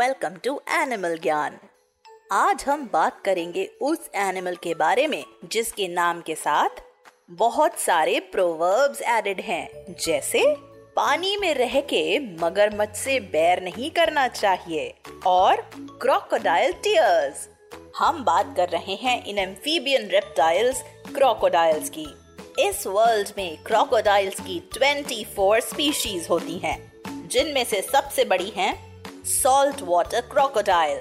Welcome to animal ज्ञान आज हम बात करेंगे उस एनिमल के बारे में, जिसके नाम के साथ बहुत सारे प्रोवर्ब्स एडेड हैं। जैसे, पानी में रह के मगरमच्छ से बैर नहीं करना चाहिए और क्रोकोडाइल टीयर्स हम बात कर रहे हैं इन एम्फीबियन रेप्टाइल्स क्रोकोडाइल्स की। इस वर्ल्ड में क्रोकोडाइल्स की 24 स्पीशीज होती हैं, जिनमें से सबसे बड़ी हैं सॉल्ट वाटर क्रोकोडाइल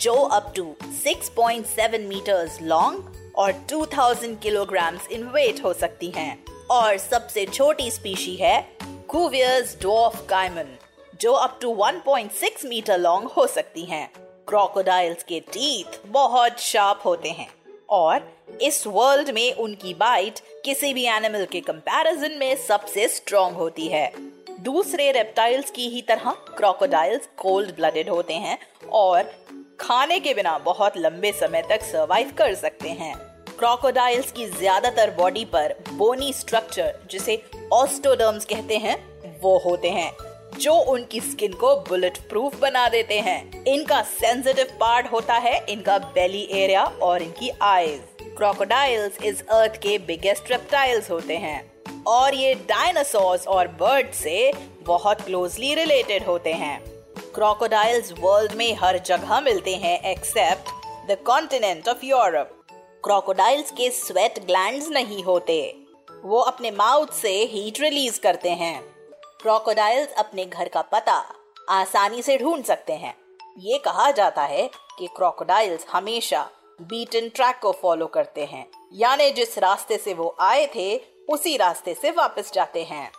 जो अप टू 6.7 मीटर्स लॉन्ग और 2000 किलोग्राम इन वेट हो सकती हैं। और सबसे छोटी स्पीशी है कुवियर्स डॉफ काइमन जो अप टू 1.6 मीटर लॉन्ग हो सकती हैं। क्रोकोडाइल्स के टीथ बहुत शार्प होते हैं। और इस वर्ल्ड में उनकी बाइट किसी भी एनिमल के कंपैरिजन में सबसे स्ट्रॉन्ग होती है। दूसरे रेप्टाइल्स की ही तरह क्रोकोडाइल्स कोल्ड ब्लडेड होते हैं और खाने के बिना बहुत लंबे समय तक सरवाइव कर सकते हैं। क्रोकोडाइल्स की ज़्यादातर बॉडी पर बोनी स्ट्रक्चर जिसे ऑस्टोडर्म्स कहते हैं, वो होते हैं, जो उनकी स्किन को बुलेट प्रूफ बना देते हैं। इनका सेंसिटिव पार्ट होता है इनका बेली एरिया और इनकी आईज क्रोकोडाइल्स इस अर्थ के बिगेस्ट रेप्टाइल्स होते हैं। और ये डायनासोर्स और बर्ड से बहुत क्लोजली रिलेटेड होते हैं। क्रोकोडाइल्स वर्ल्ड में हर जगह मिलते हैं except the continent of Europe crocodiles के स्वेट ग्लैंड्स नहीं होते। वो अपने माउथ से हीट रिलीज़ करते हैं। क्रोकोडाइल्स अपने घर का पता आसानी से ढूंढ सकते हैं। ये कहा जाता है कि क्रोकोडाइल्स हमेशा बीटन ट्रैक को फॉलो करते हैं। यानी जिस रास्ते से वो आए थे उसी रास्ते से वापस जाते हैं।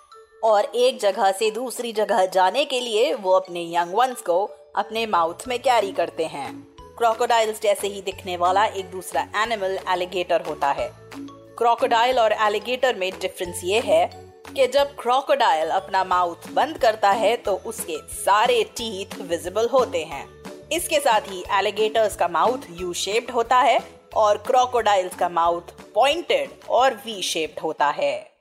और एक जगह से दूसरी जगह जाने के लिए वो अपने यंग वंस को अपने माउथ में कैरी करते हैं। क्रोकोडाइल्स जैसे ही दिखने वाला एक दूसरा एनिमल एलिगेटर होता है। क्रोकोडाइल और एलिगेटर में डिफरेंस ये है कि जब क्रोकोडाइल अपना माउथ बंद करता है तो उसके सारे टीथ विजिबल होते हैं। इसके साथ ही एलिगेटर्स का माउथ यू शेप्ड होता है और क्रोकोडाइल्स का माउथ पॉइंटेड और वी शेप्ड होता है।